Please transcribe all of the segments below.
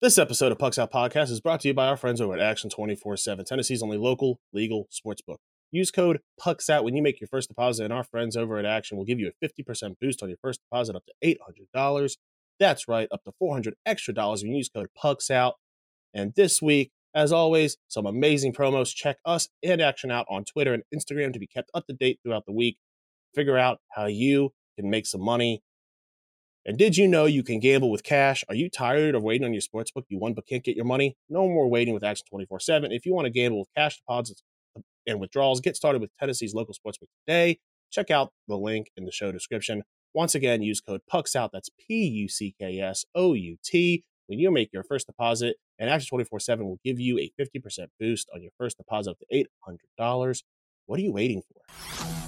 This episode of Pucks Out Podcast is brought to you by our friends over at Action 24 7, Tennessee's only local legal sportsbook. Use code PUCKS out when you make your first deposit, and our friends over at Action will give you a 50% boost on your first deposit up to $800. That's right, up to 400 extra dollars when you use code PUCKS out. And this week, as always, some amazing promos. Check us and Action out on Twitter and Instagram to be kept up to date throughout the week. Figure out how you can make some money and did you know you can gamble with cash? Are you tired of waiting on your sportsbook you won but can't get your money? No more waiting with Action 24 7. If you want to gamble with cash deposits um, and withdrawals, get started with Tennessee's local sportsbook today. Check out the link in the show description. Once again, use code PUCKSOUT, that's P U C K S O U T, when you make your first deposit. And Action 24 7 will give you a 50% boost on your first deposit up to $800. What are you waiting for?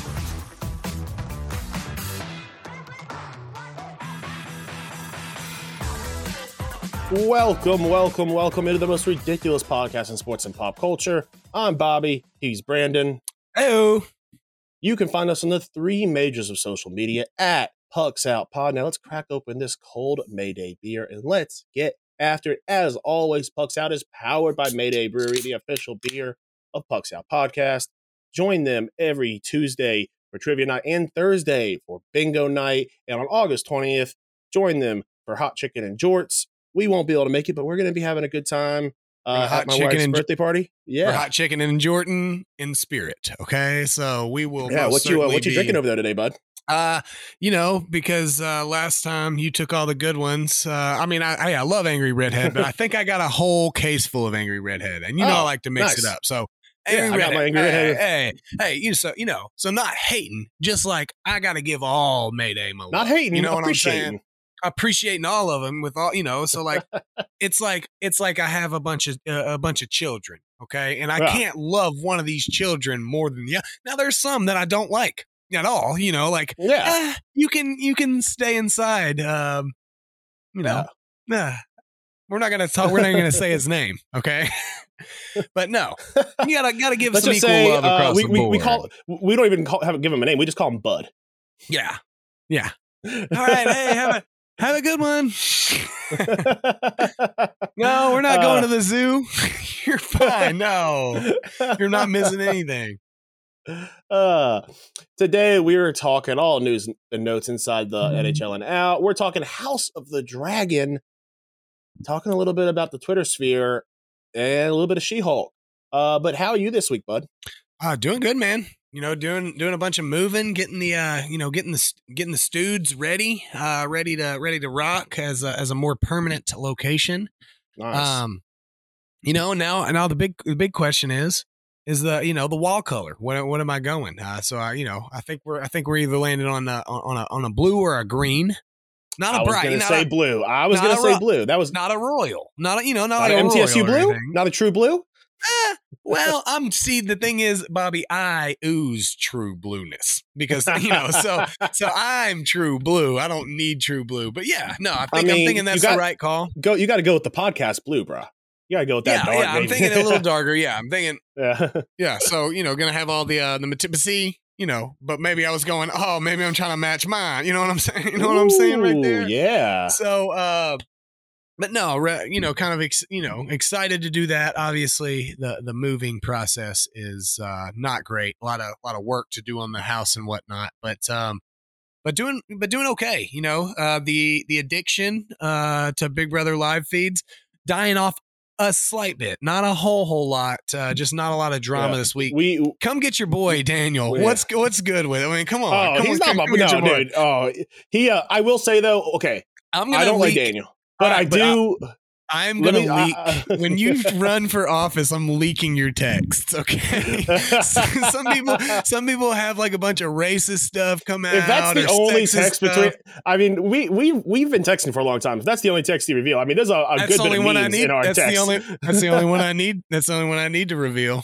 Welcome, welcome, welcome into the most ridiculous podcast in sports and pop culture. I'm Bobby. He's Brandon. Hello. You can find us on the three majors of social media at Pucks Out Pod. Now let's crack open this cold Mayday beer and let's get after it. As always, Pucks Out is powered by Mayday Brewery, the official beer of Pucks Out Podcast. Join them every Tuesday for trivia night and Thursday for bingo night. And on August 20th, join them for hot chicken and jorts we won't be able to make it, but we're going to be having a good time uh, at my wife's and, birthday party. Yeah, hot chicken and Jordan in spirit. Okay, so we will. Yeah, what you uh, what you be, drinking over there today, bud? Uh, you know, because uh, last time you took all the good ones. Uh, I mean, I, I, I love Angry Redhead, but I think I got a whole case full of Angry Redhead, and you know oh, I like to mix nice. it up. So Angry yeah, Redhead, Angry Redhead. Hey, hey, hey, you so you know, so not hating, just like I got to give all Mayday my Not hating, you know what I'm saying? Appreciating all of them with all you know so like it's like it's like i have a bunch of uh, a bunch of children okay and i yeah. can't love one of these children more than the other now there's some that i don't like at all you know like yeah. Eh, you can you can stay inside um you know yeah. we're not gonna talk we're not gonna say his name okay? But no you gotta gotta give Let's some equal say, love uh, across uh, we, the board we, we call we don't even call have give him a name we just call him bud. Yeah yeah. All right hey have a have a good one. no, we're not uh, going to the zoo. You're fine. No, you're not missing anything. Uh, today we are talking all news and notes inside the mm-hmm. NHL and out. We're talking House of the Dragon, talking a little bit about the Twitter sphere and a little bit of She Hulk. Uh, but how are you this week, bud? Uh, doing good, man you know, doing doing a bunch of moving, getting the uh, you know, getting the getting the studs ready, uh, ready to ready to rock as a, as a more permanent location. Nice. Um, you know, now now the big the big question is is the you know the wall color. What what am I going? Uh, so I you know I think we're I think we're either landing on a, on a on a blue or a green. Not a I bright. I was gonna say a, blue. I was gonna say blue. That was not a royal. Not a you know not, not like an MTSU blue. Not a true blue. Eh, well, I'm see the thing is, Bobby, I ooze true blueness because you know, so so I'm true blue. I don't need true blue, but yeah, no, I think I am thinking that's got, the right call. Go, you got to go with the podcast blue, bro. You gotta go with that. Yeah, dark, yeah. I'm thinking a little darker. Yeah, I'm thinking. Yeah, yeah. So you know, gonna have all the uh the Matipasi, you know, but maybe I was going, oh, maybe I'm trying to match mine. You know what I'm saying? You know Ooh, what I'm saying right there? Yeah. So, uh, but no, you know, kind of, ex, you know, excited to do that. Obviously, the the moving process is uh, not great. A lot of a lot of work to do on the house and whatnot. But um, but doing but doing okay. You know, uh, the the addiction uh, to Big Brother live feeds dying off a slight bit, not a whole whole lot. Uh, just not a lot of drama yeah. this week. We come get your boy Daniel. Yeah. What's what's good with it? I mean, come on. Oh, come he's on, not my no, dude. Oh, he. Uh, I will say though. Okay, I'm gonna I don't leak, like Daniel. But I do. I, am gonna me, leak uh, when you run for office. I'm leaking your texts. Okay. some people, some people have like a bunch of racist stuff come out. If that's the only text stuff. between, I mean, we we we've been texting for a long time. If that's the only text you reveal, I mean, there's a, a good bit of memes I need. in our that's text. The only, that's the only one I need. That's the only one I need to reveal.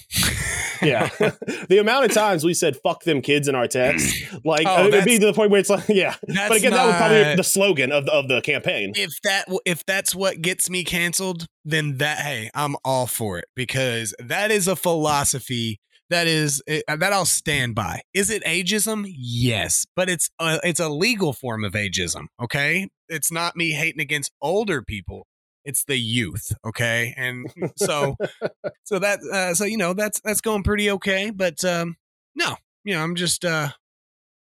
Yeah. the amount of times we said "fuck them kids" in our text, like Oh, it'd be to the point where it's like, yeah. But again, that was probably the slogan of the, of the campaign. if that if that's what gets me canceled, then that hey, I'm all for it because that is a philosophy that is eh, that I'll stand by. Is it ageism? Yes, but it's a, it's a legal form of ageism. Okay, it's not me hating against older people. It's the youth. Okay, and so so that uh, so you know that's that's going pretty okay. But um, no, you know I'm just uh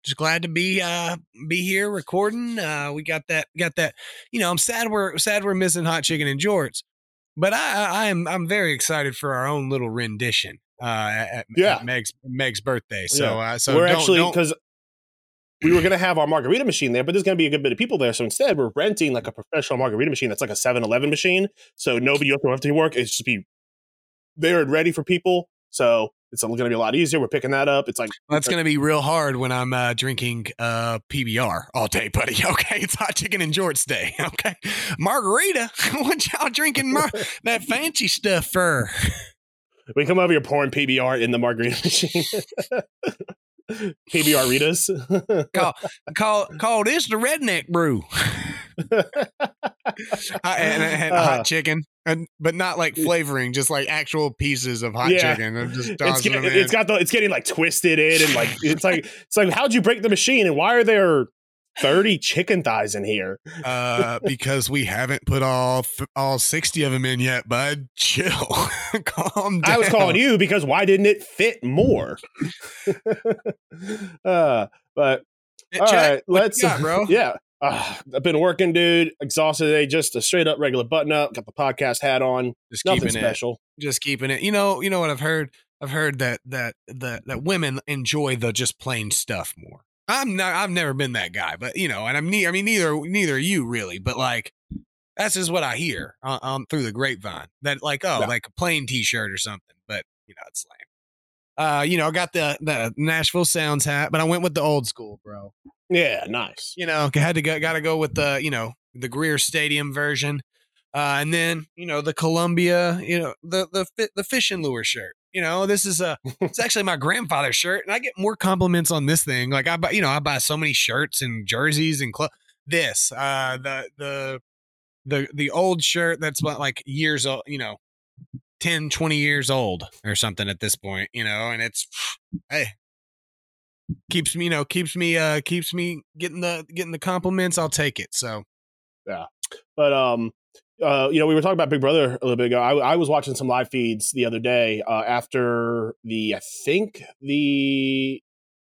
just glad to be uh be here recording. Uh, we got that got that. You know, I'm sad we're sad we're missing hot chicken and jorts, but I I I am I'm very excited for our own little rendition. Uh, at, Yeah. at Meg's Meg's birthday. So uh, so we're actually because we were gonna have our margarita machine there, but there's gonna be a good bit of people there. So instead, we're renting like a professional margarita machine that's like a 7-Eleven machine. So nobody else will have to work. It's just be there and ready for people. So it's gonna be a lot easier. We're picking that up. It's like That's gonna be real hard when I'm uh, drinking uh, PBR all day, buddy. Okay, it's hot chicken and jorts day. Okay, margarita. what y'all drinking? Mar- that fancy stuff for? we come over here pouring PBR in the margarita machine. PBR Ritas. Call call this the redneck brew. I, and had Uh, hot chicken, and but not like flavoring, just like actual pieces of hot Yeah. chicken. And just it's, get, it's got the it's getting like twisted in and like it's like it's like how'd you break the machine and why are there 30 chicken thighs in here uh, because we haven't put all all sixty of them in yet, bud. Chill, calm down. i was calling you because why didn't it fit more uh but all right what let's got, bro. yeah uh, i've been working dude exhausted today just a straight up regular button up got the podcast hat on Just nothing keeping it. special just keeping it. You know, you know what I've heard. I've heard that that that that women enjoy the just plain stuff more. I'm not. I've never been that guy, but you know, and I'm. Ne- I mean, neither neither are you really, but like. That's just what I hear on, on through the grapevine. That like, oh, Yeah. like a plain T-shirt or something. But you know, it's lame. Uh, you know, I got the the Nashville Sounds hat, but I went with the old school, bro. yeah nice You know, had to go, got to go with the you know the Greer Stadium version, uh, and then you know the Columbia, you know the the the fishing lure shirt. You know, this is a it's actually my grandfather's shirt, and I get more compliments on this thing. Like I buy, you know, I buy so many shirts and jerseys and clo- this, uh, the the the the old shirt that's about like years old, you know, 10, 20 years old or something at this point, you know, and it's hey keeps me, you know, keeps me uh keeps me getting the getting the compliments. I'll take it. So yeah. But um, uh, you know, we were talking about Big Brother a little bit ago. I, I was watching some live feeds the other day uh, after the I think the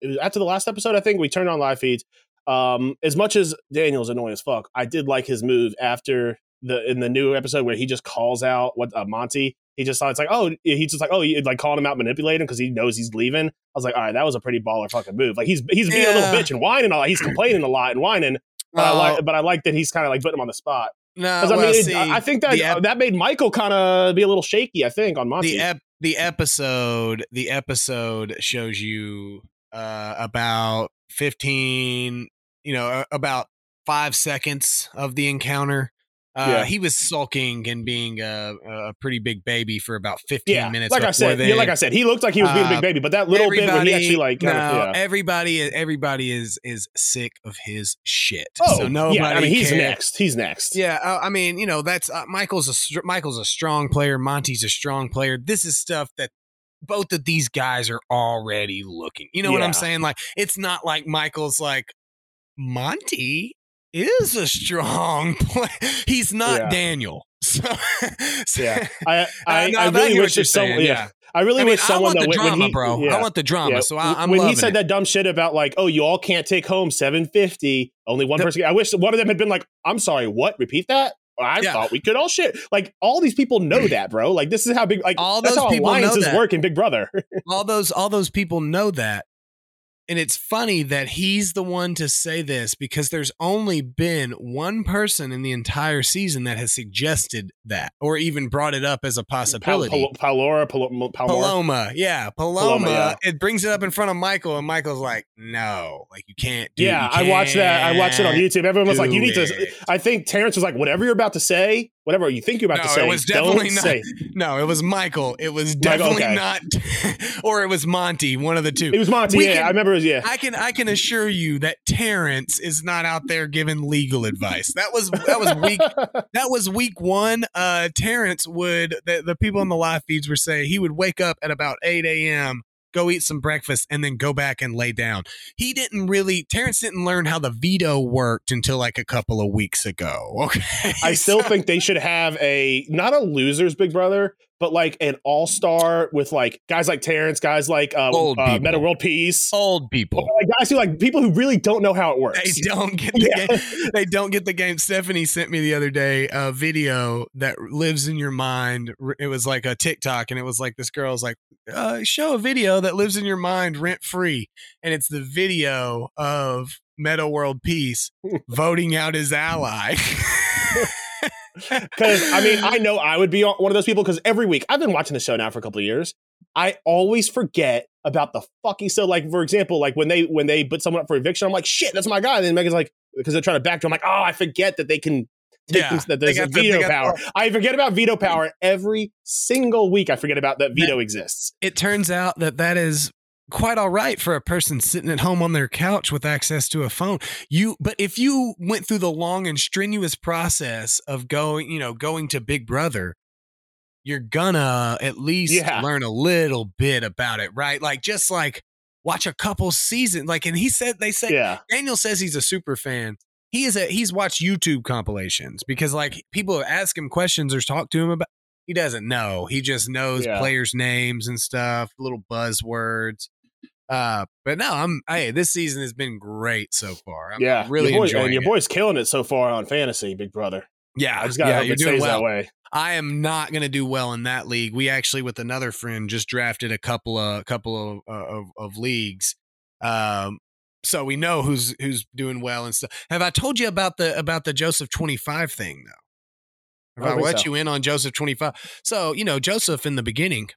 it was after the last episode. I think we turned on live feeds. Um, as much as Daniel's annoying as fuck, I did like his move after the in the new episode where he just calls out what uh, Monty. He just thought it's like, oh, he's just like, oh, he like calling him out, manipulating because he knows he's leaving. I was like, all right, that was a pretty baller fucking move. Like he's he's being a little bitch and whining a lot. He's complaining a lot and whining. But I like, but I like that he's kind of like putting him on the spot. No, I well, mean, see, I I think that ep- uh, that made Michael kind of be a little shaky. I think on Monty. the ep- the episode the episode shows you uh about 15 you know about five seconds of the encounter uh Yeah. he was sulking and being a, a pretty big baby for about 15 yeah, minutes like I said, yeah, like I said, he looked like he was being a Uh, big baby, but that little bit when he actually like, of, no, yeah. everybody everybody is is sick of his shit oh, so nobody yeah, I mean, he's cares. next. He's next. Yeah, uh, I mean, you know, that's uh, Michael's a str- Michael's a strong player. Monty's a strong player. This is stuff that both of these guys are already looking. You know what I'm saying? Like, it's not like Michael's like Monty is a strong player. He's not Yeah. Daniel. So, so- yeah. I I, Uh, no, I really wish there's someone. saying, Yeah. I really I mean, wish I someone want that the drama, when he, bro. Yeah. I want the drama. Yeah. So I, I'm when he said it. that dumb shit about like, oh, you all can't take home seven fifty. Only one The- person. I wish one of them had been like, I'm sorry, what? Repeat that. I Yeah. thought we could all shit. Like all these people know that, bro. Like this is how big. Like All that's those how people know alliances that. work in Big Brother. all those all those people know that and it's funny that he's the one to say this because there's only been one person in the entire season that has suggested that or even brought it up as a possibility. Pal- Palora, Pal- Paloma, yeah, Paloma. Paloma yeah. It brings it up in front of Michael, and Michael's like, "No, like you can't." Do, yeah, can't I watched that. I watched it on YouTube. Everyone was like, "You need it. to." I think Terrence was like, "Whatever you're about to say, whatever you think you're about no, to say, it was definitely not. Say. No, it was Michael. It was definitely okay. not, or it was Monty. One of the two. It was Monty. We yeah, can, I remember. Yeah, I can I can assure you that Terrence is not out there giving legal advice. That was that was week that was week one. Uh, Terrence would the, the people in the live feeds were saying he would wake up at about eight a.m go eat some breakfast, and then go back and lay down. He didn't really, Terrence didn't learn how the veto worked until like a couple of weeks ago. Okay. I still think they should have a, not a loser's big brother, but like an all star with like guys like Terrence, guys like uh, Old uh, Metta World Peace, old people, like guys who like people who really don't know how it works. They don't get the yeah. game. They don't get the game. Stephanie sent me the other day a video that lives in your mind. It was like a TikTok, and it was like this girl's like, uh, "Show a video that lives in your mind rent free," and it's the video of Metta World Peace voting out his ally. Because I mean, I know I would be one of those people because every week I've been watching the show now for a couple of years. I always forget about the fucking so like for example like when they when they put someone up for eviction I'm like shit that's my guy and then Megan's like because they're trying to backdoor I'm like oh I forget that they can yeah, that there's a veto the, power. I forget about veto power every single week. I forget about that veto that, exists. It turns out that that is quite all right for a person sitting at home on their couch with access to a phone. You but if you went through the long and strenuous process of going, you know, going to Big Brother, you're gonna at least yeah. learn a little bit about it, right? Like just like watch a couple seasons. Like and he said they say yeah. Daniel says he's a super fan. He is a he's watched YouTube compilations because like people ask him questions or talk to him about he doesn't know. He just knows yeah. players' names and stuff, little buzzwords. Uh, but no, I'm. Hey, this season has been great so far. I'm yeah, really your boy, enjoying. And your it. boy's killing it so far on fantasy, big brother. Yeah, I just gotta yeah, hope you're it doing stays well. that way. I am not going to do well in that league. We actually, with another friend, just drafted a couple of couple of of, of, of leagues. Um, so we know who's who's doing well and stuff. Have I told you about the about the Joseph twenty five thing though? Have I, I let so. you in on Joseph twenty five? So you know Joseph in the beginning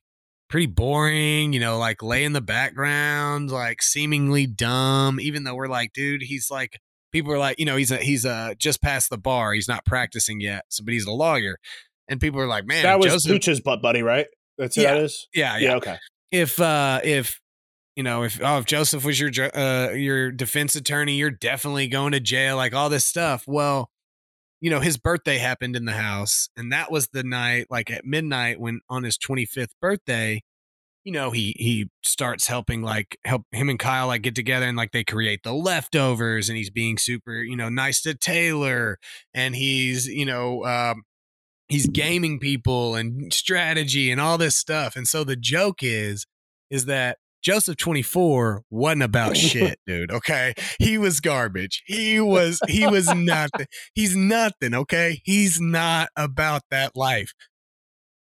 pretty boring, you know, like lay in the background, like seemingly dumb, even though we're like, dude, he's like people are like, you know, he's a he's a just past the bar. He's not practicing yet. So but he's a lawyer. And people are like, man, that was Joseph, Pooch's butt buddy, right? That's who yeah, that is? Yeah, yeah. Yeah, okay. If uh if you know, if oh, if Joseph was your uh your defense attorney, you're definitely going to jail, like all this stuff. Well, you know, his birthday happened in the house, and that was the night, like at midnight, when on his 25th birthday, you know, he he starts helping like help him and Kyle like get together and like they create the leftovers, and he's being super, you know, nice to Taylor, and he's you know. Um, he's gaming people and strategy and all this stuff. And so the joke is, is that Joseph 24 wasn't about shit, dude. Okay. He was garbage. He was, he was nothing. He's nothing. Okay. He's not about that life.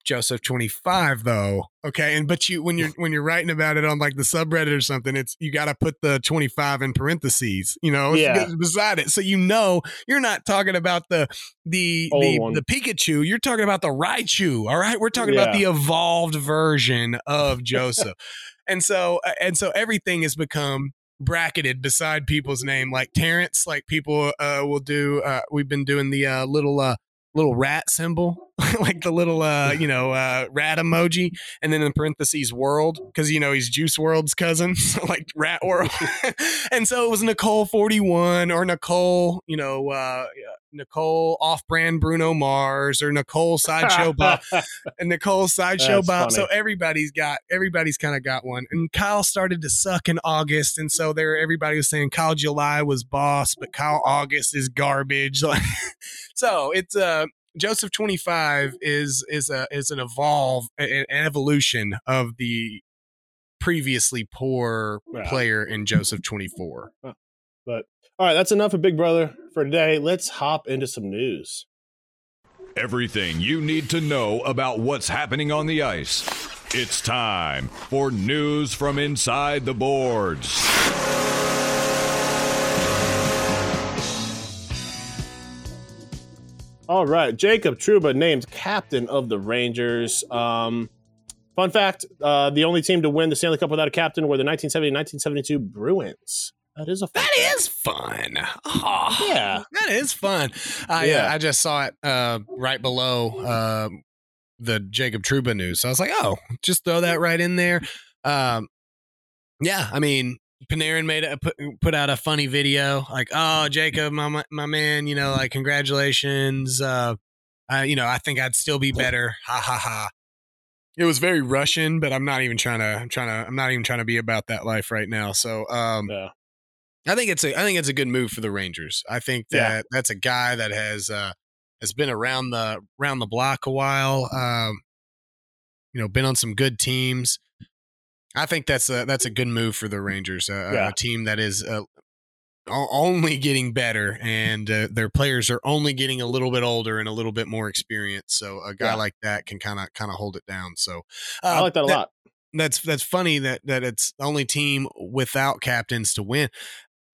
Joseph 25 though. Okay. And but you when you're when you're writing about it on like the subreddit or something, it's you gotta put the 25 in parentheses, you know, yeah. beside it. So you know you're not talking about the the the, the, Pikachu, you're talking about the Raichu. All right. We're talking yeah. about the evolved version of Joseph and so and so everything has become bracketed beside people's name like terrence like people uh will do uh we've been doing the uh little uh little rat symbol like the little uh you know uh rat emoji and then in parentheses world because you know he's juice World's cousin so like rat world and so it was nicole 41 or nicole you know uh Nicole off-brand Bruno Mars or Nicole sideshow Bob and Nicole sideshow That's Bob. Funny. So everybody's got everybody's kind of got one. And Kyle started to suck in August, and so there everybody was saying Kyle July was boss, but Kyle August is garbage. so it's uh Joseph 25 is is a is an evolve an evolution of the previously poor yeah. player in Joseph 24. But all right, that's enough of Big Brother for today. Let's hop into some news. Everything you need to know about what's happening on the ice. It's time for news from inside the boards. All right, Jacob Trouba named captain of the Rangers. Um, fun fact: uh, the only team to win the Stanley Cup without a captain were the 1970-1972 Bruins. That is a fun That is fun. Oh, Yeah. that is fun. I Yeah. uh, I just saw it uh, right below uh, the Jacob Trouba news. So I was like, oh, just throw that right in there. Um, yeah, I mean, Panarin made a put, put out a funny video like, oh, Jacob, my my, man, you know, like congratulations. Uh, uh, you know, I think I'd still be better. Ha ha ha. It was very Russian, but I'm not even trying to. I'm trying to. I'm not even trying to be about that life right now. So, um, Yeah. I think it's a I think it's a good move for the Rangers. I think that Yeah. that's a guy that has uh has been around the around the block a while. Um you know, been on some good teams. I think that's a that's a good move for the Rangers. Yeah. a team that is uh, only getting better and uh, their players are only getting a little bit older and a little bit more experienced. So a guy Yeah. like that can kind of kind of hold it down. So I uh, like that a lot. that's that's funny that that it's the only team without captains to win.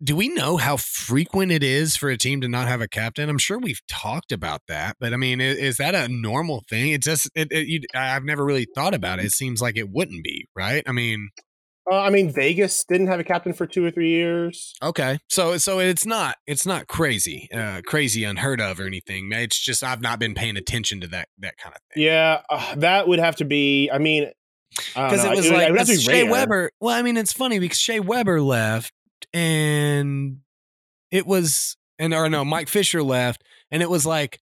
Do we know how frequent it is for a team to not have a captain? I'm sure we've talked about that, but I mean, is, is that a normal thing? It just it, it you, I've never really thought about it. It seems like it wouldn't be, right? I mean, Uh, I mean, Vegas didn't have a captain for two or three years. okay, so so it's not it's not crazy, uh, crazy unheard of or anything. It's just I've not been paying attention to that that kind of thing. Yeah, uh, that would have to be. I mean, because it was like have to be Shea rare. Weber. Well, I mean, it's funny because Shea Weber left, and it was, and or no, Mike Fisher left, and it was like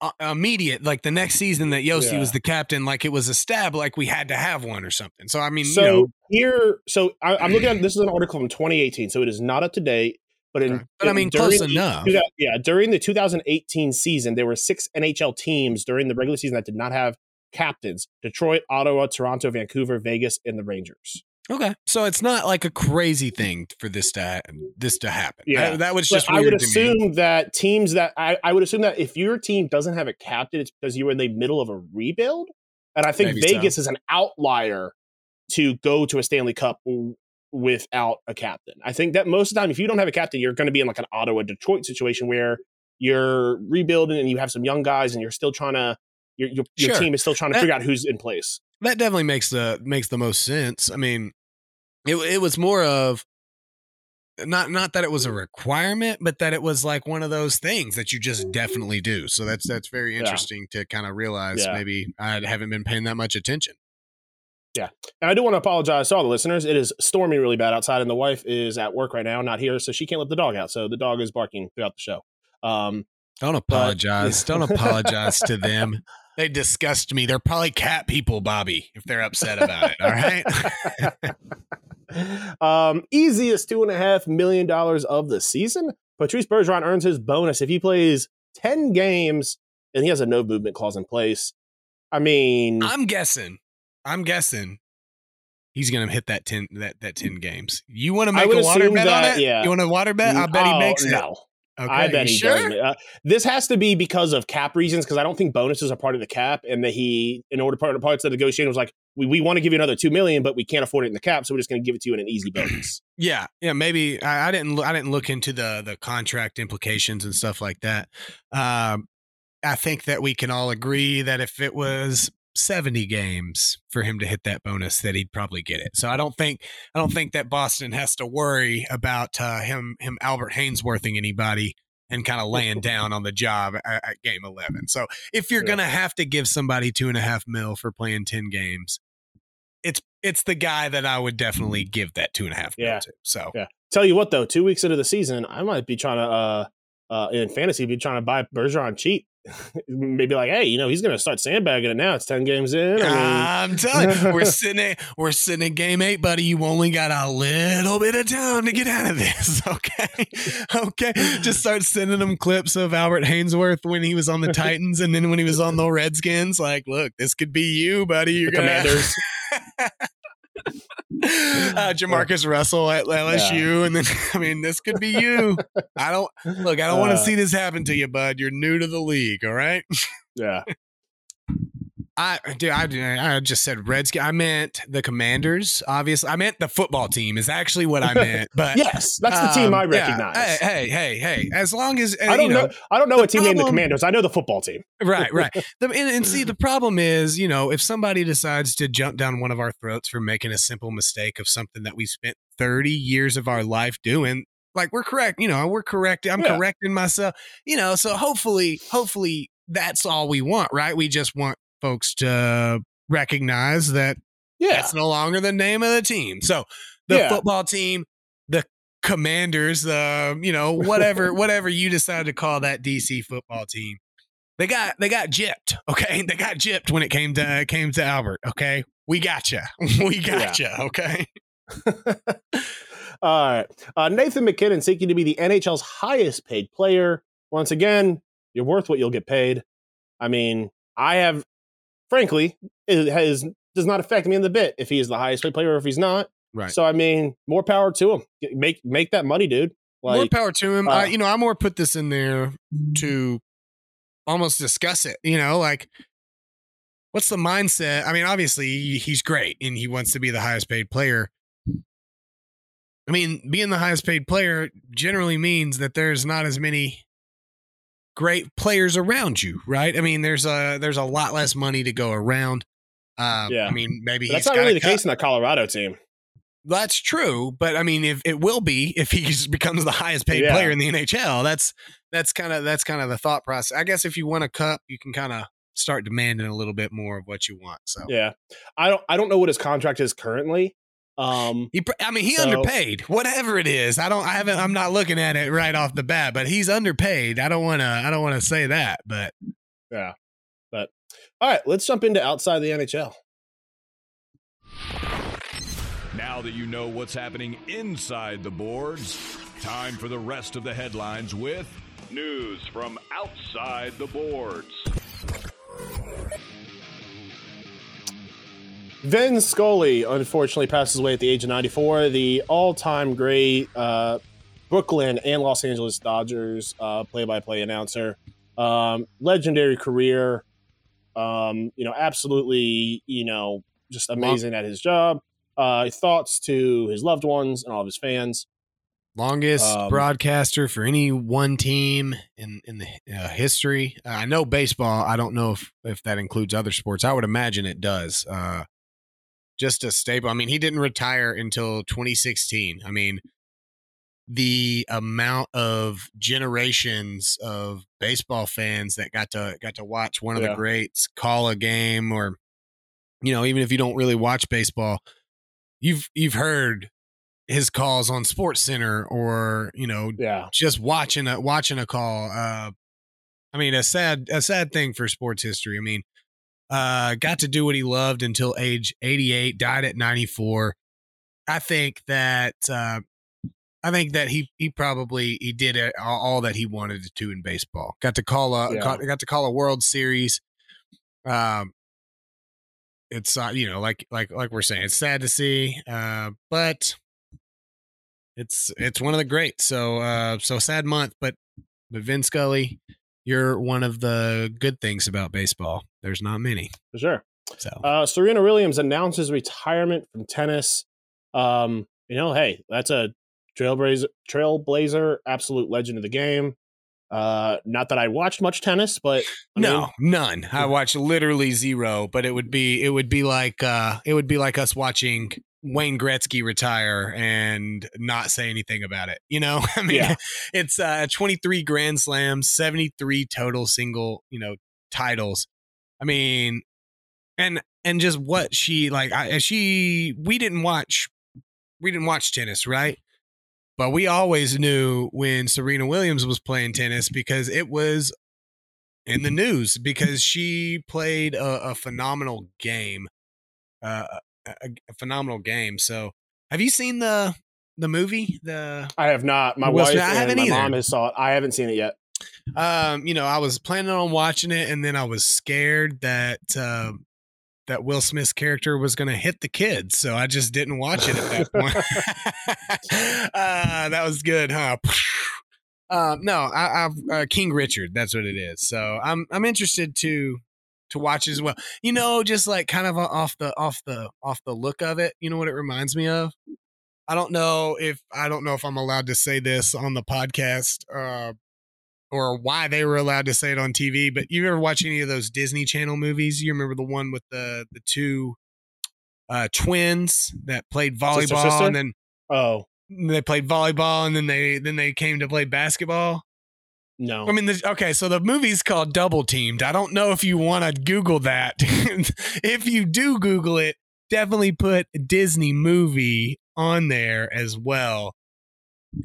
uh, immediate, like the next season that Josi Yeah. was the captain, like it was a stab, like we had to have one or something. So I mean, So you know, here, so I, I'm looking at this is an article from 2018, so it is not up to date. But in. But I mean, close the- enough. Yeah, during the 2018 season, there were six NHL teams during the regular season that did not have captains: Detroit, Ottawa, Toronto, Vancouver, Vegas, and the Rangers. Okay, so it's not like a crazy thing for this to this to happen. Yeah. that, that was just I weird would to me. assume that teams that I, I would assume that if your team doesn't have a captain, it's because you were in the middle of a rebuild. And I think Maybe so. Vegas is an outlier to go to a Stanley Cup without a captain. I think that most of the time, if you don't have a captain, you're going to be in like an Ottawa Detroit situation where you're rebuilding and you have some young guys and you're still trying to your your, your Sure. team is still trying to That- figure out who's in place. That definitely makes the makes the most sense. I mean, it it was more of not not that it was a requirement, but that it was like one of those things that you just definitely do. So that's that's very Yeah. interesting to kind of realize. Yeah. Maybe I haven't been paying that much attention. Yeah, and I do want to apologize to all the listeners. It is storming really bad outside, and the wife is at work right now, not here, so she can't let the dog out. So the dog is barking throughout the show. Um, Don't apologize. Don't apologize to them. They disgust me. They're probably cat people, Bobby, if they're upset about it. All right. um, easiest two and a half million dollars of the season. Patrice Bergeron earns his bonus if he plays ten games and he has a no movement clause in place. I mean, I'm guessing. I'm guessing. He's gonna hit that ten that that ten games. You want to make a water bet on it? yeah. You want a water bet? I bet he oh, makes it. Okay, I bet he sure? doesn't. Uh, this has to be because of cap reasons, because I don't think bonuses are part of the cap, and that he, in order part of parts of the negotiation, was like, we, we want to give you another two million, but we can't afford it in the cap, so we're just going to give it to you in an easy bonus. Yeah, yeah, maybe I, I didn't. I didn't look into the the contract implications and stuff like that. Um, I think that we can all agree that if it was 70 games for him to hit that bonus, that he'd probably get it. So I don't think I don't think that Boston has to worry about uh, him him Albert Haynesworthing anybody and kind of laying down on the job at, at game 11. So if you're Yeah. gonna have to give somebody two and a half mil for playing 10 games, it's it's the guy that I would definitely give that two and a half mil Yeah. to. So Yeah. Tell you what, though, two weeks into the season, I might be trying to, uh, uh, in fantasy, be trying to buy Bergeron cheap. Maybe like, hey, you know, he's going to start sandbagging it now. It's ten games in. I mean, I'm telling you, we're sitting at we're sitting at game eight, buddy. You only got a little bit of time to get out of this. Okay. Okay. Just start sending them clips of Albert Haynesworth when he was on the Titans and then when he was on the Redskins. Like, look, this could be you, buddy. You're The gonna Commanders. Uh, JaMarcus Russell at LSU, and then I mean, this could be you. I don't look. I don't want Uh, to see this happen to you, bud. You're new to the league. All right. yeah. I dude, I, I just said Redskins. I meant the Commanders. Obviously, I meant the football team. Is actually what I meant. But yes, that's the team I um, yeah. recognize. Hey, hey, hey, hey! As long as uh, I don't you know, know, I don't know a team named the problem- Commandos. I know the football team. right, right. The, and, and see, the problem is, you know, if somebody decides to jump down one of our throats for making a simple mistake of something that we spent 30 years of our life doing, like we're correct, you know, we're correct. I'm Yeah. correcting myself, you know, so hopefully, hopefully that's all we want, right? We just want folks to recognize that Yeah, that's no longer the name of the team. So the Yeah. football team, the commanders, the, you know, whatever, whatever you decide to call that DC football team. They got they got gypped, okay? They got gypped when it came to came to Albert, okay? We got gotcha. We got gotcha, okay? All right. Uh, Nathan MacKinnon seeking to be the NHL's highest paid player. Once again, you're worth what you'll get paid. I mean, I have, frankly, it has does not affect me in the bit if he is the highest paid player or if he's not. Right. So I mean, more power to him. Make make that money, dude. more power to him. uh, I, you know, I more put this in there to almost discuss it. You know, like what's the mindset? I mean, obviously he's great and he wants to be the highest paid player. I mean, being the highest paid player generally means that there's not as many great players around you, right? I mean, there's a there's a lot less money to go around. Um, Yeah. I mean, maybe he's that's not really the cut- case in that Colorado team. that's true, but I mean, if it will be if he just becomes the highest paid Yeah. player in the NHL, that's that's kind of that's kind of the thought process. I guess if you want a cup, you can kind of start demanding a little bit more of what you want. So Yeah, I don't I don't know what his contract is currently. Um, he, I mean, he So- underpaid, whatever it is. I don't, I haven't, I'm not looking at it right off the bat, but he's underpaid. I don't want to, I don't want to say that, but yeah, but all right, let's jump into outside the NHL. Now that you know what's happening inside the boards, time for the rest of the headlines with news from outside the boards. Vin Scully unfortunately passes away at the age of 94. The all-time great uh, Brooklyn and Los Angeles Dodgers uh, play-by-play announcer. Um, legendary career. Um, you know, absolutely, you know, just amazing at his job. Uh, thoughts to his loved ones and all of his fans. longest Um, broadcaster for any one team in in the uh, history. Uh, I know baseball. I don't know if if that includes other sports. I would imagine it does. Uh, just a staple. I mean, he didn't retire until 2016. I mean, the amount of generations of baseball fans that got to got to watch one of Yeah. the greats call a game, or you know, even if you don't really watch baseball, you've you've heard his calls on Sports Center or you know Yeah, just watching a watching a call. Uh, I mean, a sad a sad thing for sports history. I mean, uh, got to do what he loved until age 88, died at 94. I think that uh, I think that he he probably he did all, all that he wanted to do in baseball. Got to call a Yeah. got, got to call a World Series. Um, it's uh, you know like like like we're saying, it's sad to see, uh, but it's it's one of the greats. So uh, so sad month, but but Vin Scully, you're one of the good things about baseball. There's not many. for sure. So Uh, Serena Williams announces retirement from tennis. Um, you know, hey, that's a trailblazer, trailblazer, absolute legend of the game. Uh, not that I watched much tennis, but I no, mean, none. I watched literally zero, but it would be it would be like uh it would be like us watching Wayne Gretzky retire and not say anything about it. You know, I mean, Yeah. it's uh 23 Grand Slams, 73 total single, you know, titles. I mean, and and just what she like I she we didn't watch we didn't watch tennis, right? But we always knew when Serena Williams was playing tennis because it was in the news because she played a, a phenomenal game, uh, a, a phenomenal game. So, have you seen the the movie? The I have not. My Will wife I and haven't my either. mom has saw it. I haven't seen it yet. Um, you know, I was planning on watching it, and then I was scared that uh, that Will Smith's character was going to hit the kids, so I just didn't watch it at that point. uh, that was good, huh? Um, no, I, I've uh, King Richard. That's what it is. So I'm I'm interested to to watch as well. You know, just like kind of off the off the off the look of it. You know what it reminds me of? I don't know if I don't know if I'm allowed to say this on the podcast uh, or why they were allowed to say it on TV. But you ever watch any of those Disney Channel movies? You remember the one with the the two uh, twins that played volleyball Sister, sister? and then Oh they played volleyball and then they then they came to play basketball. no, I mean, the, okay, so the movie's called Double Teamed. I don't know if you want to Google that. if you do Google it, definitely put Disney movie on there as well,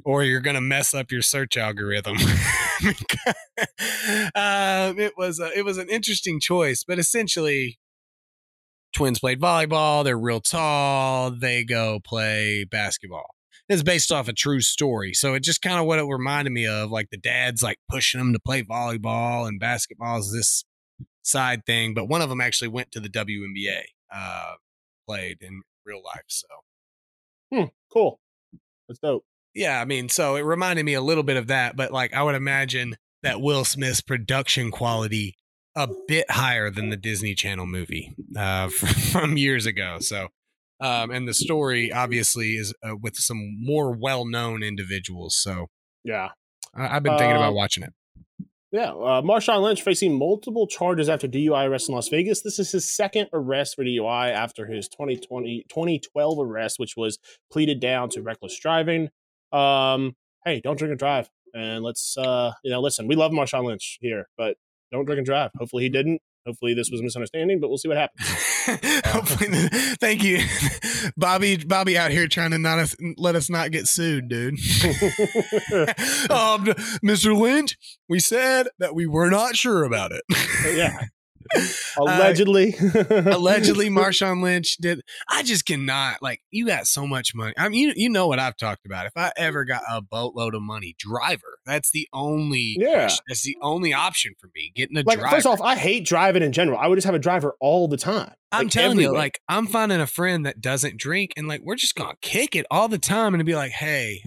or you're gonna mess up your search algorithm. um, it was a, it was an interesting choice, but essentially, twins played volleyball. They're real tall. They go play basketball it's based off a true story. So it just kind of what it reminded me of, like the dad's like pushing them to play volleyball and basketball is this side thing. But one of them actually went to the WNBA, uh, played in real life. So hmm, cool. That's dope. Yeah, I mean, so it reminded me a little bit of that. But like I would imagine that Will Smith's production quality a bit higher than the Disney Channel movie uh, from years ago. So um, and the story obviously is uh, with some more well-known individuals. So Yeah. I- I've been thinking Uh, about watching it. Yeah, uh, Marshawn Lynch facing multiple charges after DUI arrest in Las Vegas. This is his second arrest for DUI after his 2020, 2012 arrest, which was pleaded down to reckless driving. Um, hey, don't drink and drive. And let's, uh, you know, listen, we love Marshawn Lynch here, but don't drink and drive. Hopefully he didn't. Hopefully this was a misunderstanding, but we'll see what happens. Hopefully, thank you, Bobby. Bobby out here trying to not us, let us not get sued, dude. um, Mr. Lynch, we said that we were not sure about it. yeah. Allegedly. allegedly Marshawn Lynch did. I just cannot like you got so much money. I mean, you you know what I've talked about. If I ever got a boatload of money, driver. That's the only. Yeah. That's the only option for me. Getting a like, driver. first off, I hate driving in general. I would just have a driver all the time. I'm Like, telling you, like I'm finding a friend that doesn't drink, and like we're just gonna kick it all the time, and be like, hey.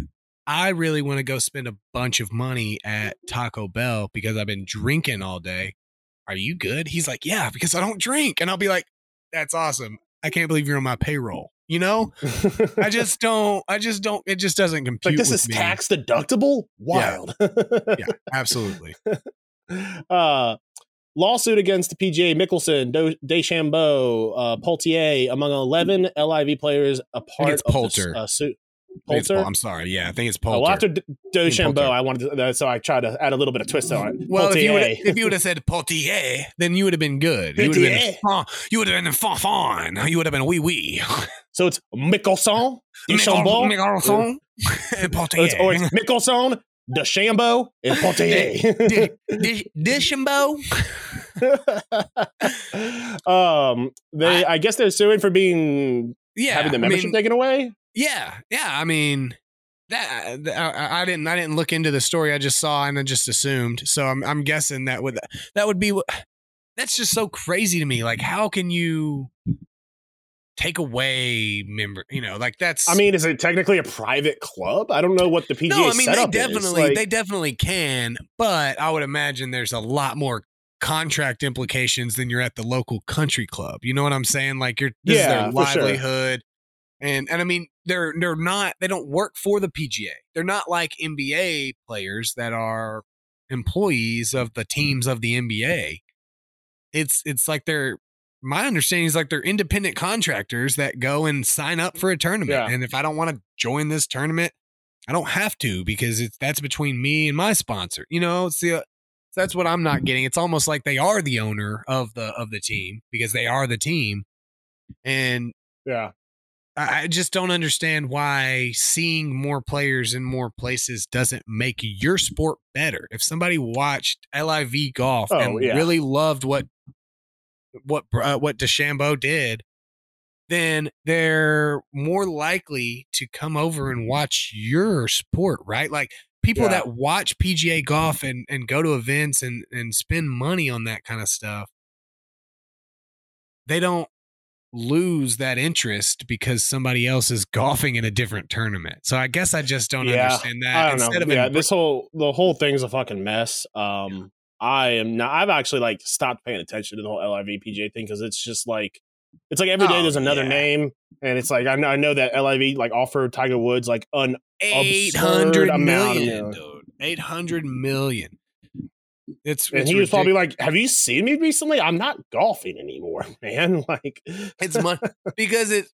I really want to go spend a bunch of money at Taco Bell because I've been drinking all day. Are you good? He's like, Yeah, because I don't drink. And I'll be like, That's awesome. I can't believe you're on my payroll. You know? I just don't. I just don't. It just doesn't compute. like this is me. tax deductible. Wild. Yeah, absolutely. uh, lawsuit against the PGA: Mickelson, Do- DeChambeau, uh, Poultier, among eleven LIV players, a part it's of Poulter. the uh, suit. I Poulter. I'm sorry. Yeah, I think it's Oh, Poulter. well, after D- I wanted to, uh, so I tried to add a little bit of twist on it. well, if you, would, Poultier. if you would have said Poultier, then you would have been good. You would have been, Poultier. you would have been fine. You would have been wee wee. so it's Mickelson, DeChambeau, Mickelson, and it's, or it's Mickelson, DeChambeau, and Poultier. Dish- um, they, I, guess they're suing for being Yeah, having the I membership mean, taken away. Yeah, yeah. I mean, that uh, I, I didn't. I didn't look into the story. I just saw and I just assumed. So I'm, I'm guessing that would that would be. That's just so crazy to me. Like, how can you take away member? You know, like that's. I mean, is it technically a private club? I don't know what the PGA no. I mean, they definitely. Like, they definitely can, but I would imagine there's a lot more contract implications than you're at the local country club. You know what I'm saying? Like, you're this Yeah, is their livelihood. And and I mean they're they're not they don't work for the PGA. They're not like NBA players that are employees of the teams of the NBA. It's it's like they're my understanding is like they're independent contractors that go and sign up for a tournament. Yeah. And if I don't want to join this tournament, I don't have to because it's that's between me and my sponsor. You know, it's the that's what I'm not getting. It's almost like they are the owner of the of the team because they are the team. And yeah, I just don't understand why seeing more players in more places doesn't make your sport better. If somebody watched LIV golf Oh, and yeah. really loved what what uh, what DeChambeau did, then they're more likely to come over and watch your sport, right? Like people Yeah. that watch PGA golf and and go to events and and spend money on that kind of stuff, they don't lose that interest because somebody else is golfing in a different tournament. So I guess I just don't Yeah, understand that. I don't Instead know. of Yeah, em- this whole the whole thing's a fucking mess. Um, I am not. I've actually like stopped paying attention to the whole LIV PGA thing because it's just like it's like every day Oh, there's another yeah. name, and it's like I know, I know that LIV like offered Tiger Woods like an Eight hundred amount million, million. dude. Eight hundred million. It's, and it's he was probably like, "Have you seen me recently? I'm not golfing anymore, man. Like, it's money because it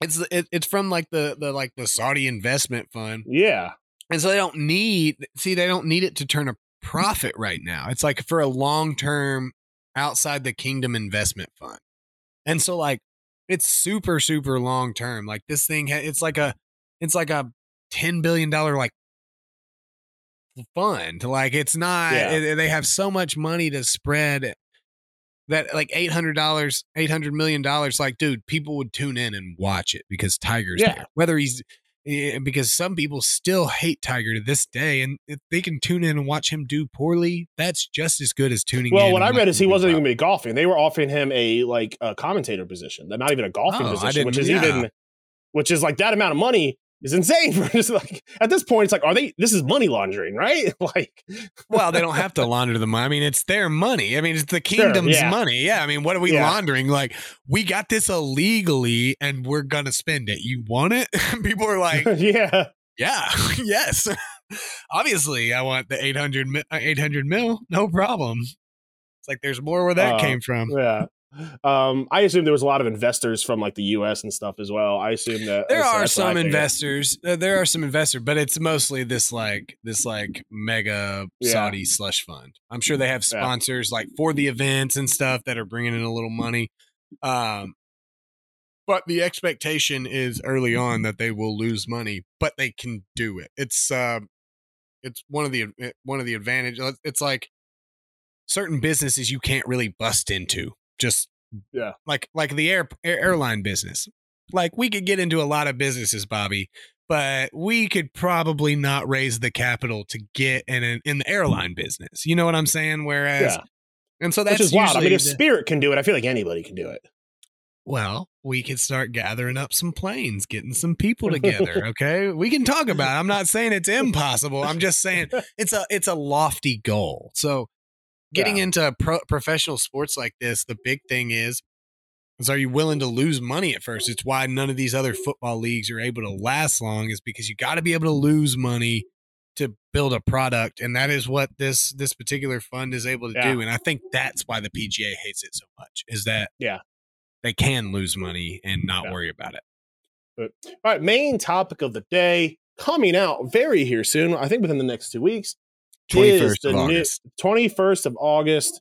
it's it, it's from like the the like the Saudi investment fund, yeah, and so they don't need see they don't need it to turn a profit right now. It's like for a long term outside the kingdom investment fund, and so like it's super super long term. Like this thing, it's like a it's like a ten billion dollar like fund. Like it's not. Yeah. it- they have so much money to spread that like eight hundred dollars, eight hundred million dollars. Like, dude, people would tune in and watch it because Tiger's Yeah. there. Whether he's eh, because some people still hate Tiger to this day, and if they can tune in and watch him do poorly, that's just as good as tuning in. Well, what I read is he wasn't even going to be golfing. They were offering him a like a commentator position, not even a golfing Oh, position, which is yeah. even, which is like that amount of money is insane. For just like at this point, it's like, are they? This is money laundering, right? like, well, they don't have to launder the money. I mean, it's their money. I mean, it's the kingdom's yeah. money. Yeah. I mean, what are we Yeah. laundering? Like, we got this illegally and we're going to spend it. You want it? People are like, yeah, yeah, yes. Obviously, I want the 800, uh, 800 mil. No problem. It's like there's more where that Uh, came from. yeah. Um, I assume there was a lot of investors from like the U.S. and stuff as well. I assume that There that's- are some investors. Uh, there are some investors, but it's mostly this like this like mega Yeah. Saudi slush fund. I'm sure they have Yeah. sponsors like for the events and stuff that are bringing in a little money. Um, but the expectation is early on that they will lose money, but they can do it. It's uh, it's one of the uh, one of the advantage. It's like certain businesses you can't really bust into. Just Yeah. like like the air, air airline business. Like we could get into a lot of businesses, Bobby, but we could probably not raise the capital to get in an, in the airline business. You know what I'm saying? Whereas, Yeah. and so that's Which is wild. I mean, if the- Spirit can do it, I feel like anybody can do it. well, we could start gathering up some planes, getting some people together. Okay, we can talk about. It. I'm not saying it's impossible. I'm just saying it's a it's a lofty goal. So, getting Yeah. into pro- professional sports like this, the big thing is is are you willing to lose money at first? It's why none of these other football leagues are able to last long. Is because you got to be able to lose money to build a product, and that is what this this particular fund is able to Yeah. do. And I think that's why the PGA hates it so much. Is that Yeah. they can lose money and not Yeah. worry about it. All right, main topic of the day coming out very here soon. I think within the next two weeks. Twenty is first the of August. 21st of August.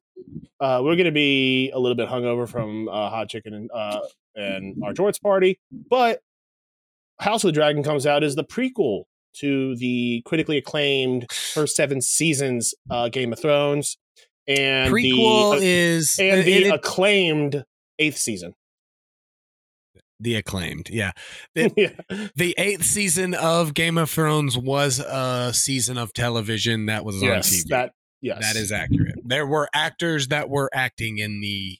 Uh, we're going to be a little bit hungover from uh, hot chicken and, uh, and our Jorts party, but House of the Dragon comes out as the prequel to the critically acclaimed first seven seasons uh, Game of Thrones and Prequel the, is and it- the it- acclaimed eighth season. The acclaimed. Yeah, It- yeah. the eighth season of Game of Thrones was a season of television that was on TV. that yes, That is accurate. There were actors that were acting in the.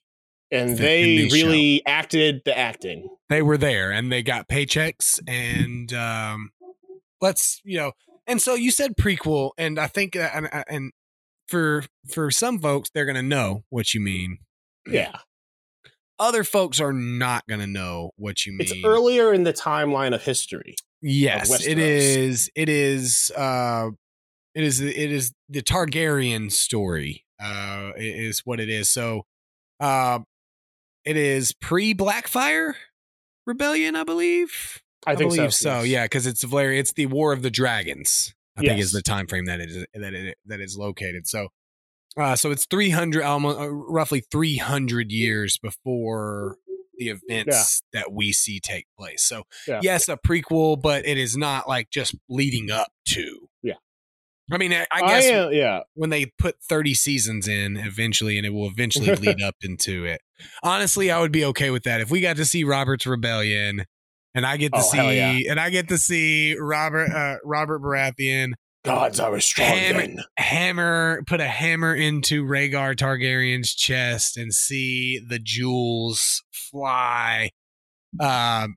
and in they the show. really acted the acting. They were there and they got paychecks and um, let's you know. And so you said prequel, and I think and, and for for some folks they're gonna know what you mean. Yeah, Other folks are not gonna know what you mean. it's earlier in the timeline of history. Yes, it Westeros. is. It is. Uh, it is. It is the Targaryen story. Uh, is what it is. So, uh, it is pre Blackfyre rebellion, I believe. I, think believe so. so. yes. Yeah, because it's Valyria. It's the War of the Dragons. I think is the time frame that it is that it that is located. So, uh, so it's three hundred, almost uh, roughly three hundred years before the events that we see take place. So, Yeah. yes, a prequel, but it is not like just leading up to. Yeah. I mean, I, I I guess yeah. when they put 30 seasons in eventually and it will eventually lead up into it. Honestly, I would be okay with that. If we got to see Robert's Rebellion and I get to Oh, see yeah. and I get to see Robert uh, Robert Baratheon Gods are strong Damn then. hammer put a hammer into Rhaegar Targaryen's chest and see the jewels fly. Um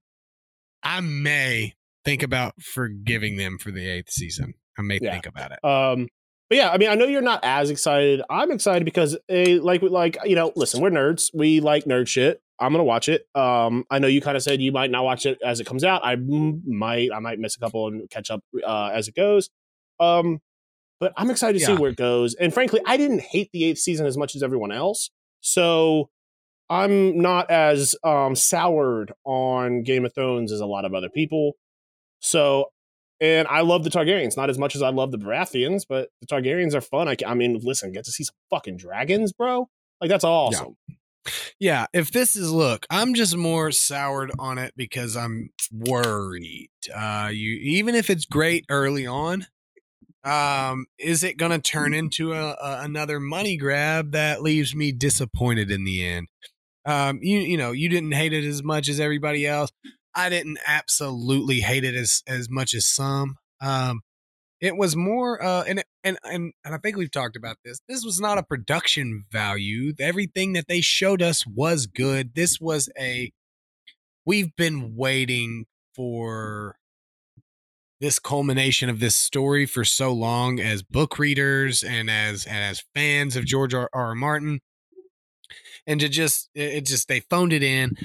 I may think about forgiving them for the eighth season. I may Yeah. think about it. Um, but yeah, I mean, I know you're not as excited. I'm excited because, a like, like you know, listen, we're nerds. We like nerd shit. I'm gonna watch it. Um, I know you kind of said you might not watch it as it comes out. I m- might, I might miss a couple and catch up uh, as it goes. Um, but I'm excited to Yeah. see where it goes. And frankly, I didn't hate the eighth season as much as everyone else, so I'm not as um, soured on Game of Thrones as a lot of other people. So, and I love the Targaryens, not as much as I love the Baratheons, but the Targaryens are fun. I, I mean, listen, get to see some fucking dragons, bro. Like that's awesome. Yeah, if this is look, I'm just more soured on it because I'm worried. Uh you even if it's great early on, um is it going to turn into a, a another money grab that leaves me disappointed in the end? Um you you know, you didn't hate it as much as everybody else. I didn't absolutely hate it as as much as some. Um it was more uh and and and and I think we've talked about this. This was not a production value. Everything that they showed us was good. This was a we've been waiting for this culmination of this story for so long as book readers and as and as fans of George R. R. Martin. And to just it just they phoned it in.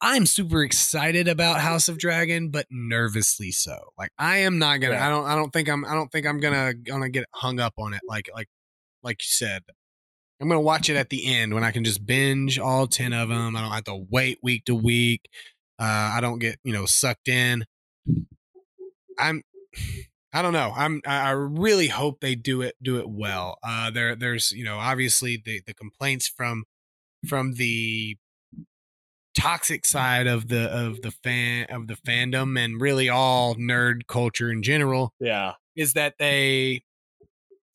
I'm super excited about House of Dragon, but nervously so. Like I am not gonna. Yeah. I don't. I don't think I'm. I don't think I'm gonna gonna get hung up on it. Like like like you said. I'm gonna watch it at the end when I can just binge all ten of them. I don't have to wait week to week. Uh, I don't get you know sucked in. I'm. I don't know. I'm. I really hope they do it. Do it well. Uh, there. There's. You know. Obviously, the the complaints from from the toxic side of the of the fan of the fandom and really all nerd culture in general Yeah. is that they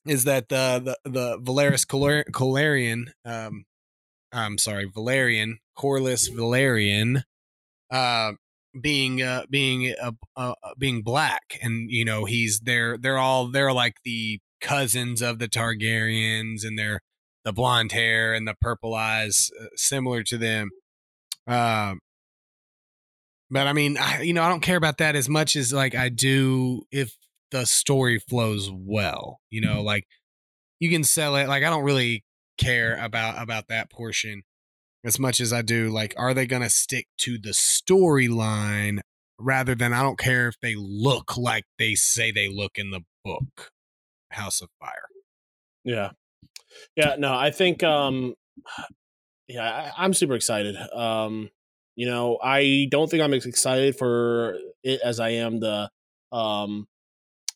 is that the the the Valeris Calarian um I'm sorry Velaryon Corlys Velaryon uh being uh being uh, uh being black and you know he's they're they're all they're like the cousins of the Targaryens and they're the blonde hair and the purple eyes uh, similar to them um but I mean, I, you know, I don't care about that as much as like I do if the story flows well. You know, like you can sell it. Like I don't really care about about that portion as much as I do. Like, are they going to stick to the storyline rather than I don't care if they look like they say they look in the book, House of Fire. Yeah. Yeah, no, I think um yeah, I, I'm super excited. Um you know, I don't think I'm as excited for it as I am the um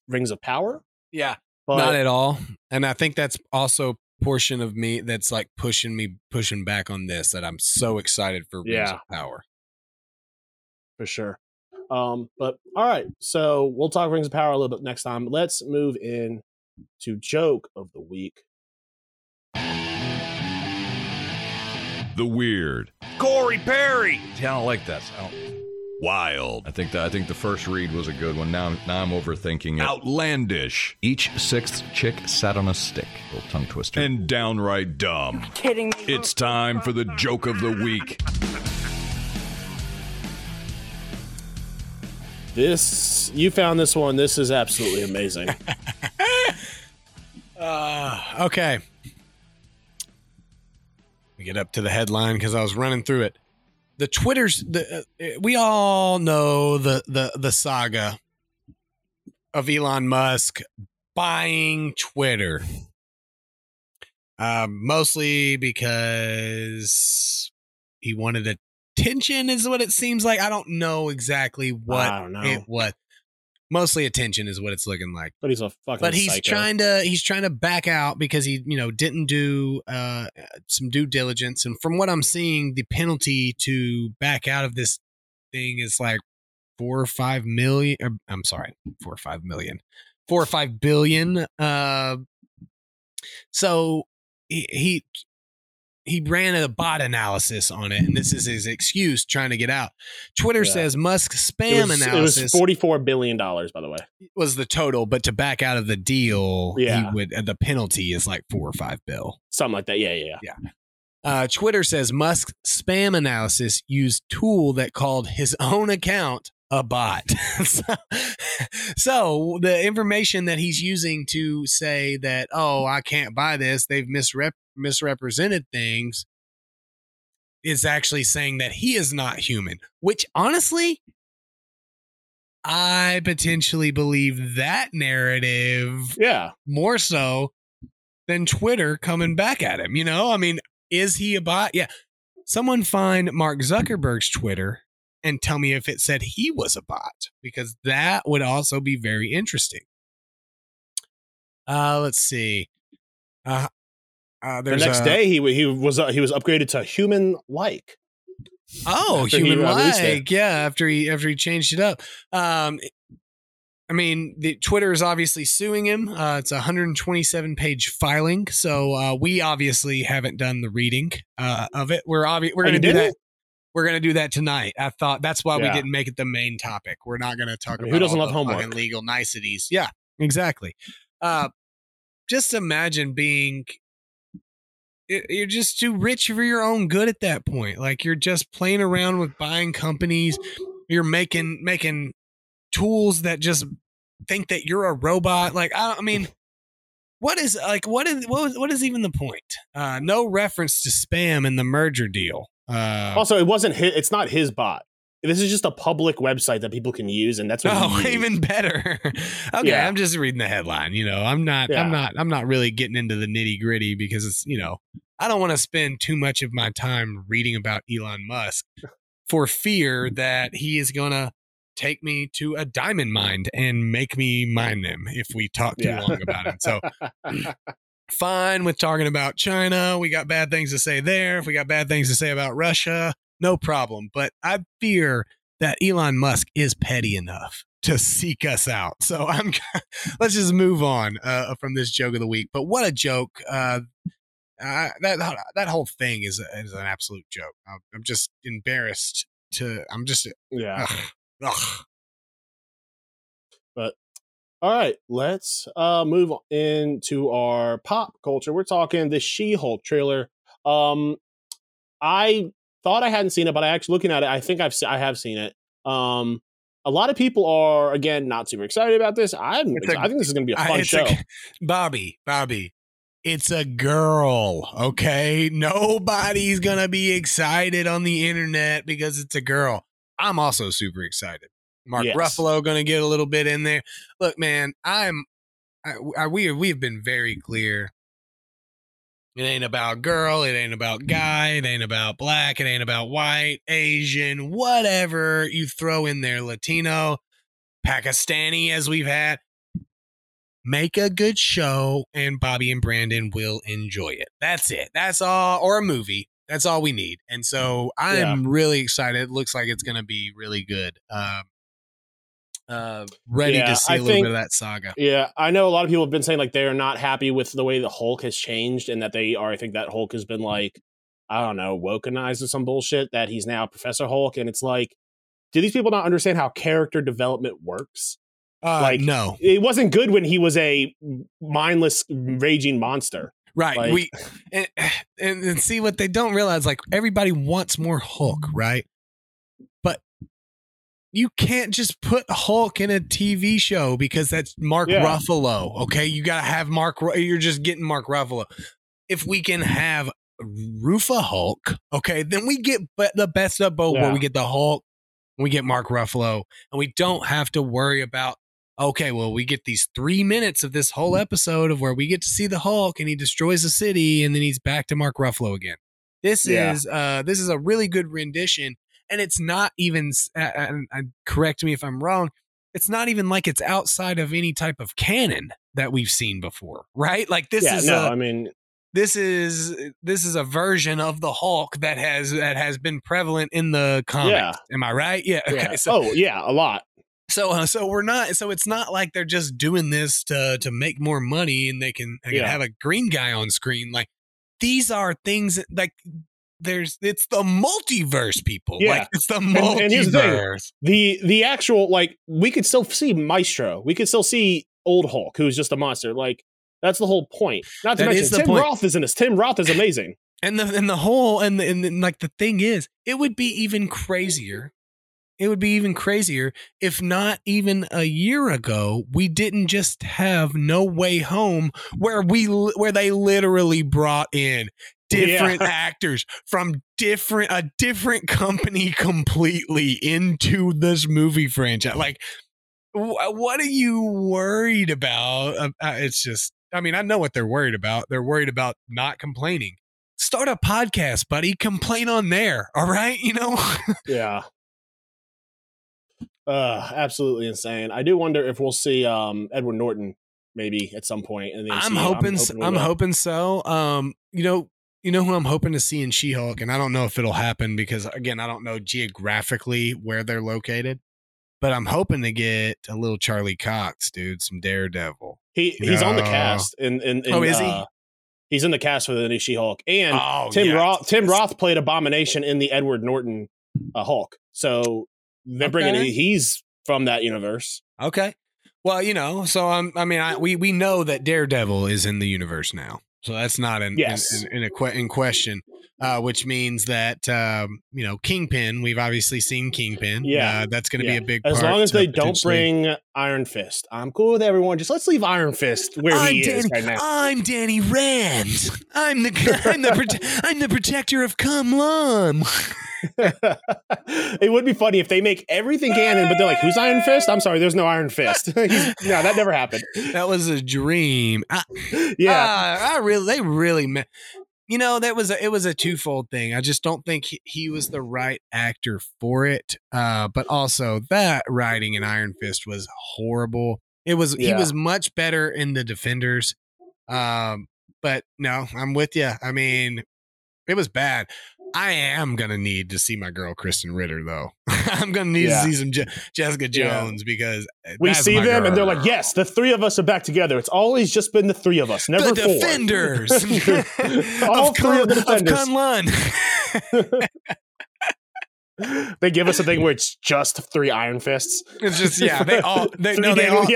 Rings of Power. Yeah, But not at all. And I think that's also portion of me that's like pushing me pushing back on this that I'm so excited for Rings Yeah. of Power. for sure. Um, but all right, so we'll talk Rings of Power a little bit next time. Let's move in to joke of the week. The weird. Corey Perry. See, I don't like that. I don't, Wild. I think that I think the first read was a good one. Now, now I'm overthinking it. Outlandish. Each sixth chick sat on a stick. Little tongue twister. And downright dumb. kidding me? It's time for the joke of the week. This you found this one. This is absolutely amazing. Uh, okay. We get up to the headline because I was running through it. The Twitter's the uh, we all know the the the saga of Elon Musk buying Twitter. Um, mostly because he wanted attention, is what it seems like. I don't know exactly what I don't know. it was. Mostly attention is what it's looking like But he's a fucking but he's psycho. trying to he's trying to back out because he you know didn't do uh some due diligence and from what i'm seeing the penalty to back out of this thing is like four or five million or, i'm sorry four or five million four or five billion uh so he he he ran a bot analysis on it and this is his excuse trying to get out twitter Yeah. says musk It spam was, it was forty-four billion dollars, by the way. was the total, but to back out of the deal, Yeah. he would uh, the penalty is like four or five bill. Something like that. Yeah, yeah, yeah. Uh, Twitter says Musk spam analysis used tool that called his own account a bot. so, so the information that he's using to say that, oh, I can't buy this, they've misrep- misrepresented things, is actually saying that he is not human, which honestly, I potentially believe that narrative Yeah. more so than Twitter coming back at him. You know, I mean, is he a bot? Yeah. Someone find Mark Zuckerberg's Twitter and tell me if it said he was a bot, because that would also be very interesting. Uh, let's see. Uh, uh, The next a- day, he he was uh, he was upgraded to human like. Oh, human like, yeah. After he after he changed it up, um, I mean, the Twitter is obviously suing him. Uh, it's a 127 page filing, so uh, we obviously haven't done the reading uh, of it. We're obvi- we're Oh, gonna do didn't? that. We're gonna do that tonight. I thought that's why we didn't make it the main topic. We're not gonna talk I mean, about who doesn't all love homework? legal niceties. Yeah, exactly. Uh, just imagine being it- you're just too rich for your own good at that point. Like you're just playing around with buying companies. You're making making tools that just think that you're a robot. Like I, I mean, what is like what is what, was- what is even the point? Uh, no reference to spam in the merger deal. Uh, Also, it wasn't his, it's not his bot. This is just a public website that people can use, and that's what. Oh, even better. okay, Yeah. I'm just reading the headline. You know, I'm not. Yeah. I'm not. I'm not really getting into the nitty gritty because it's. You know, I don't want to spend too much of my time reading about Elon Musk for fear that he is gonna take me to a diamond mine and make me mine them if we talk too Yeah. long about it. So fine with talking about China. We got bad things to say there. If we got bad things to say about Russia, no problem. But I fear that Elon Musk is petty enough to seek us out. So I'm let's just move on uh, from this joke of the week. But what a joke! Uh, uh, that that whole thing is is an absolute joke. I'm, I'm just embarrassed to. I'm just yeah. ugh, ugh. All right, let's uh move into our pop culture. We're talking the She-Hulk trailer. Um I thought I hadn't seen it, but I actually looking at it, I think I've I have seen it. Um a lot of people are again not super excited about this. I'm a- I think this is going to be a fun it's show. a- Bobby, Bobby, it's a girl, okay? Nobody's gonna be excited on the internet because it's a girl. I'm also super excited. Mark Yes. Ruffalo gonna get a little bit in there. Look, man, I'm I, I, we we've been very clear. It ain't about girl. It ain't about guy. It ain't about black. It ain't about white, Asian, whatever you throw in there, Latino, Pakistani, as we've had make a good show and Bobby and Brandon will enjoy it. That's it. That's all or a movie. That's all we need. And so I'm really excited. It looks like it's going to be really good. Um uh ready Yeah, to see a I little think- bit of that saga. Yeah, I know a lot of people have been saying like they're not happy with the way the Hulk has changed and that they are I think that Hulk has been like I don't know, wokenized or some bullshit that he's now Professor Hulk and it's like do these people not understand how character development works? Uh like- no. It wasn't good when he was a mindless raging monster. Right. like- we and, and and see what they don't realize like everybody wants more Hulk, right? You can't just put Hulk in a TV show because that's Mark Yeah. Ruffalo. Okay, you got to have Mark. You're just getting Mark Ruffalo. If we can have Rufa Hulk, okay, then we get the best of both. Where we get the Hulk, we get Mark Ruffalo, and we don't have to worry about. Okay, well, we get these three minutes of this whole episode of where we get to see the Hulk and he destroys a city, and then he's back to Mark Ruffalo again. This Yeah. is uh, this is a really good rendition and it's not even and, and correct me if i'm wrong it's not even like it's outside of any type of canon that we've seen before right like this yeah, is no, a, I mean this is this is a version of the hulk that has that has been prevalent in the comics Yeah. am i right yeah okay so oh yeah, a lot. so uh, so we're not so it's not like they're just doing this to to make more money and they can, they can Yeah. have a green guy on screen like these are things like there's it's the multiverse people Yeah. like it's the and here's the thing. multiverse The the actual like we could still see Maestro. We could still see old Hulk, who's just a monster. Like that's the whole point. Not to That mention Tim point. Roth is in this. Tim Roth is amazing. and the and the whole and the, and the, like the thing is it would be even crazier it would be even crazier if not even a year ago we didn't just have No Way Home where we where they literally brought in different Yeah. actors from different a different company completely into this movie franchise. Like wh- what are you worried about? Uh, uh, it's just I mean, I know what they're worried about. They're worried about not complaining. Start a podcast, buddy. Complain on there. All right. You know? Yeah. Uh, absolutely insane. I do wonder if we'll see um Edward Norton maybe at some point in the I'm MCU. hoping, s- we I'm hoping so. Um, you know, you know who I'm hoping to see in She-Hulk, and I don't know if it'll happen because again, I don't know geographically where they're located. But I'm hoping to get a little Charlie Cox, dude, some Daredevil. He he's on the cast in in, Oh, is he? uh, He's in the cast for the new She-Hulk, and Oh, Tim. Roth. Tim Roth played Abomination in the Edward Norton uh, Hulk. So they're bringing. Okay. He's from that universe. Okay. Well, you know, so I'm, I mean, I, we we know that Daredevil is in the universe now, so that's not in Yes. in, in, in, a que- in question. Uh, which means that um, you know Kingpin. We've obviously seen Kingpin. Yeah. uh, that's going to Yeah. be a big. As long as they don't bring Iron Fist, I'm cool with everyone. Just let's leave Iron Fist where I'm he is Danny, right now. I'm Danny Rand. I'm the I'm the prote- I'm the protector of Kunlun. it would be funny if they make everything canon, but they're like, "Who's Iron Fist?" I'm sorry, there's no Iron Fist. No, that never happened. That was a dream. I, Yeah, Ah, I really, they really, me- you know, that was a, it was a twofold thing. I just don't think he, he was the right actor for it. Uh, but also that writing in Iron Fist was horrible. It was he was much better in the Defenders. Um, but no, I'm with you. I mean, it was bad. I am gonna need to see my girl Krysten Ritter though. I'm gonna need Yeah. to see some Je- Jessica Yeah. Jones because uh, we see them, and they're like, "Yes, the three of us are back together." It's always just been the three of us, never the four. defenders All of, three of the Kun- of defenders. Kunlun. they give us a thing where it's just three Iron Fists. it's just yeah, they all they no they all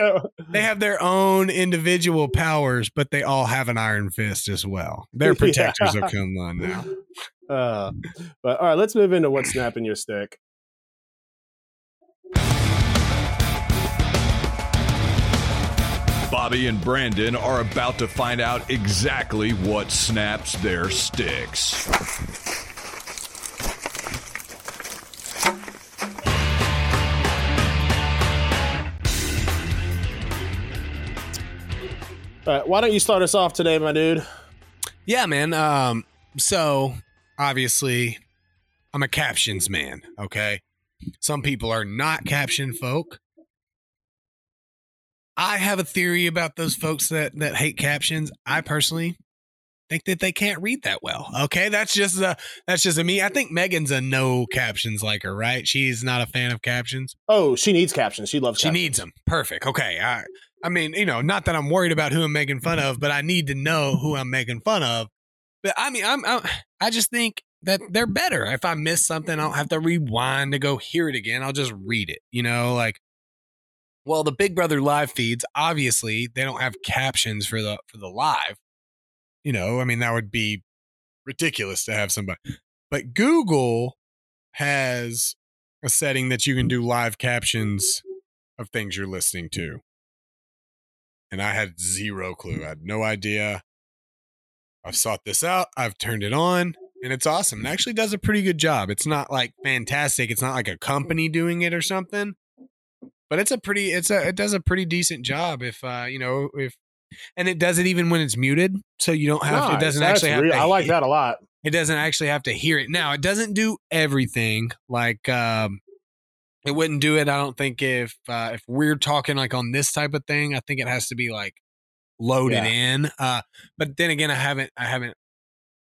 they have their own individual powers, but they all have an iron fist as well. They're Yeah. protectors of Kunlun now. Uh, but all right, let's move into what's snapping your stick. Bobby and Brandon are about to find out exactly what snaps their sticks. All right, why don't you start us off today, my dude? Yeah, man. Um, so obviously, I'm a captions man. Okay, some people are not caption folk. I have a theory about those folks that that hate captions. I personally think that they can't read that well. Okay, that's just a that's just a me. I think Megan's a no captions like her, right? She's not a fan of captions. Oh, she needs captions. She loves. She captions. needs them. Perfect. Okay. I I mean, you know, not that I'm worried about who I'm making fun of, but I need to know who I'm making fun of. But I mean, I'm, I'm I just think that they're better. If I miss something, I don't have to rewind to go hear it again. I'll just read it. You know, like well, the Big Brother live feeds, obviously, they don't have captions for the for the live. You know, I mean, that would be ridiculous to have somebody. But Google has a setting that you can do live captions of things you're listening to. And I had zero clue. I had no idea. I've sought this out. I've turned it on and it's awesome. It actually does a pretty good job. It's not like fantastic. It's not like a company doing it or something. But it's a pretty it's a it does a pretty decent job if uh you know if and it does it even when it's muted so you don't have to, it doesn't That's actually have real- to I like that a lot. it doesn't actually have to hear it now it doesn't do everything like um it wouldn't do it i don't think if uh if we're talking like on this type of thing i think it has to be like loaded Yeah. in uh but then again i haven't i haven't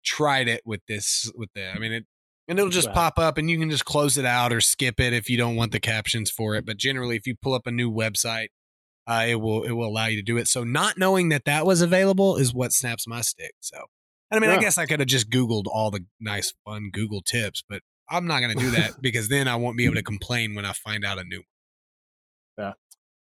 tried it with this with the i mean it and it'll just Yeah. pop up and you can just close it out or skip it if you don't want the captions for it but generally if you pull up a new website uh, it will it will allow you to do it so not knowing that that was available is what snaps my stick so and I mean, I guess I could have just Googled all the nice, fun Google tips, but I'm not going to do that because then I won't be able to complain when I find out a new one.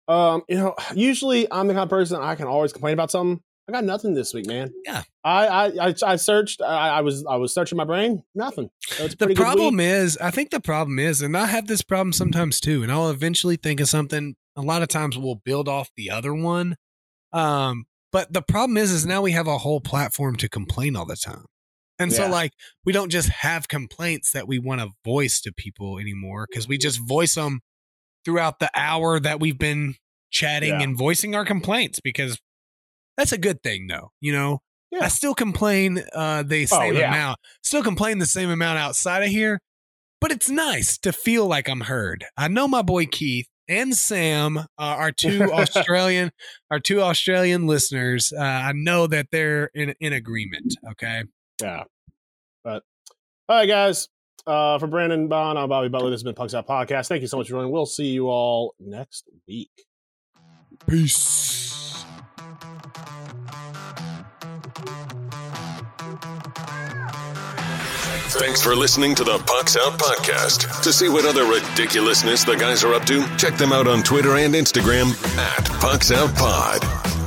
Um, you know, usually I'm the kind of person I can always complain about something. I got nothing this week, man. Yeah. I I I, I searched. I, I was I was searching my brain. Nothing. The problem is, I think the problem is, and I have this problem sometimes too, and I'll eventually think of something. A lot of times we'll build off the other one. Um, but the problem is, is now we have a whole platform to complain all the time. And so, like, we don't just have complaints that we want to voice to people anymore because we just voice them throughout the hour that we've been chatting Yeah. and voicing our complaints because that's a good thing, though. You know, Yeah. I still complain uh, the same yeah. amount, still complain the same amount outside of here, but it's nice to feel like I'm heard. I know my boy Keith and Sam, uh, our two Australian, our two Australian listeners. Uh, I know that they're in in agreement. Okay, Yeah. But all right, guys. Uh, for Brandon Bond, I'm Bobby Butler. This has been Pucks Out Podcast. Thank you so much for joining. We'll see you all next week. peace. Thanks for listening to the Pucks Out Podcast. To see what other ridiculousness the guys are up to, check them out on Twitter and Instagram at Pucks Out Pod.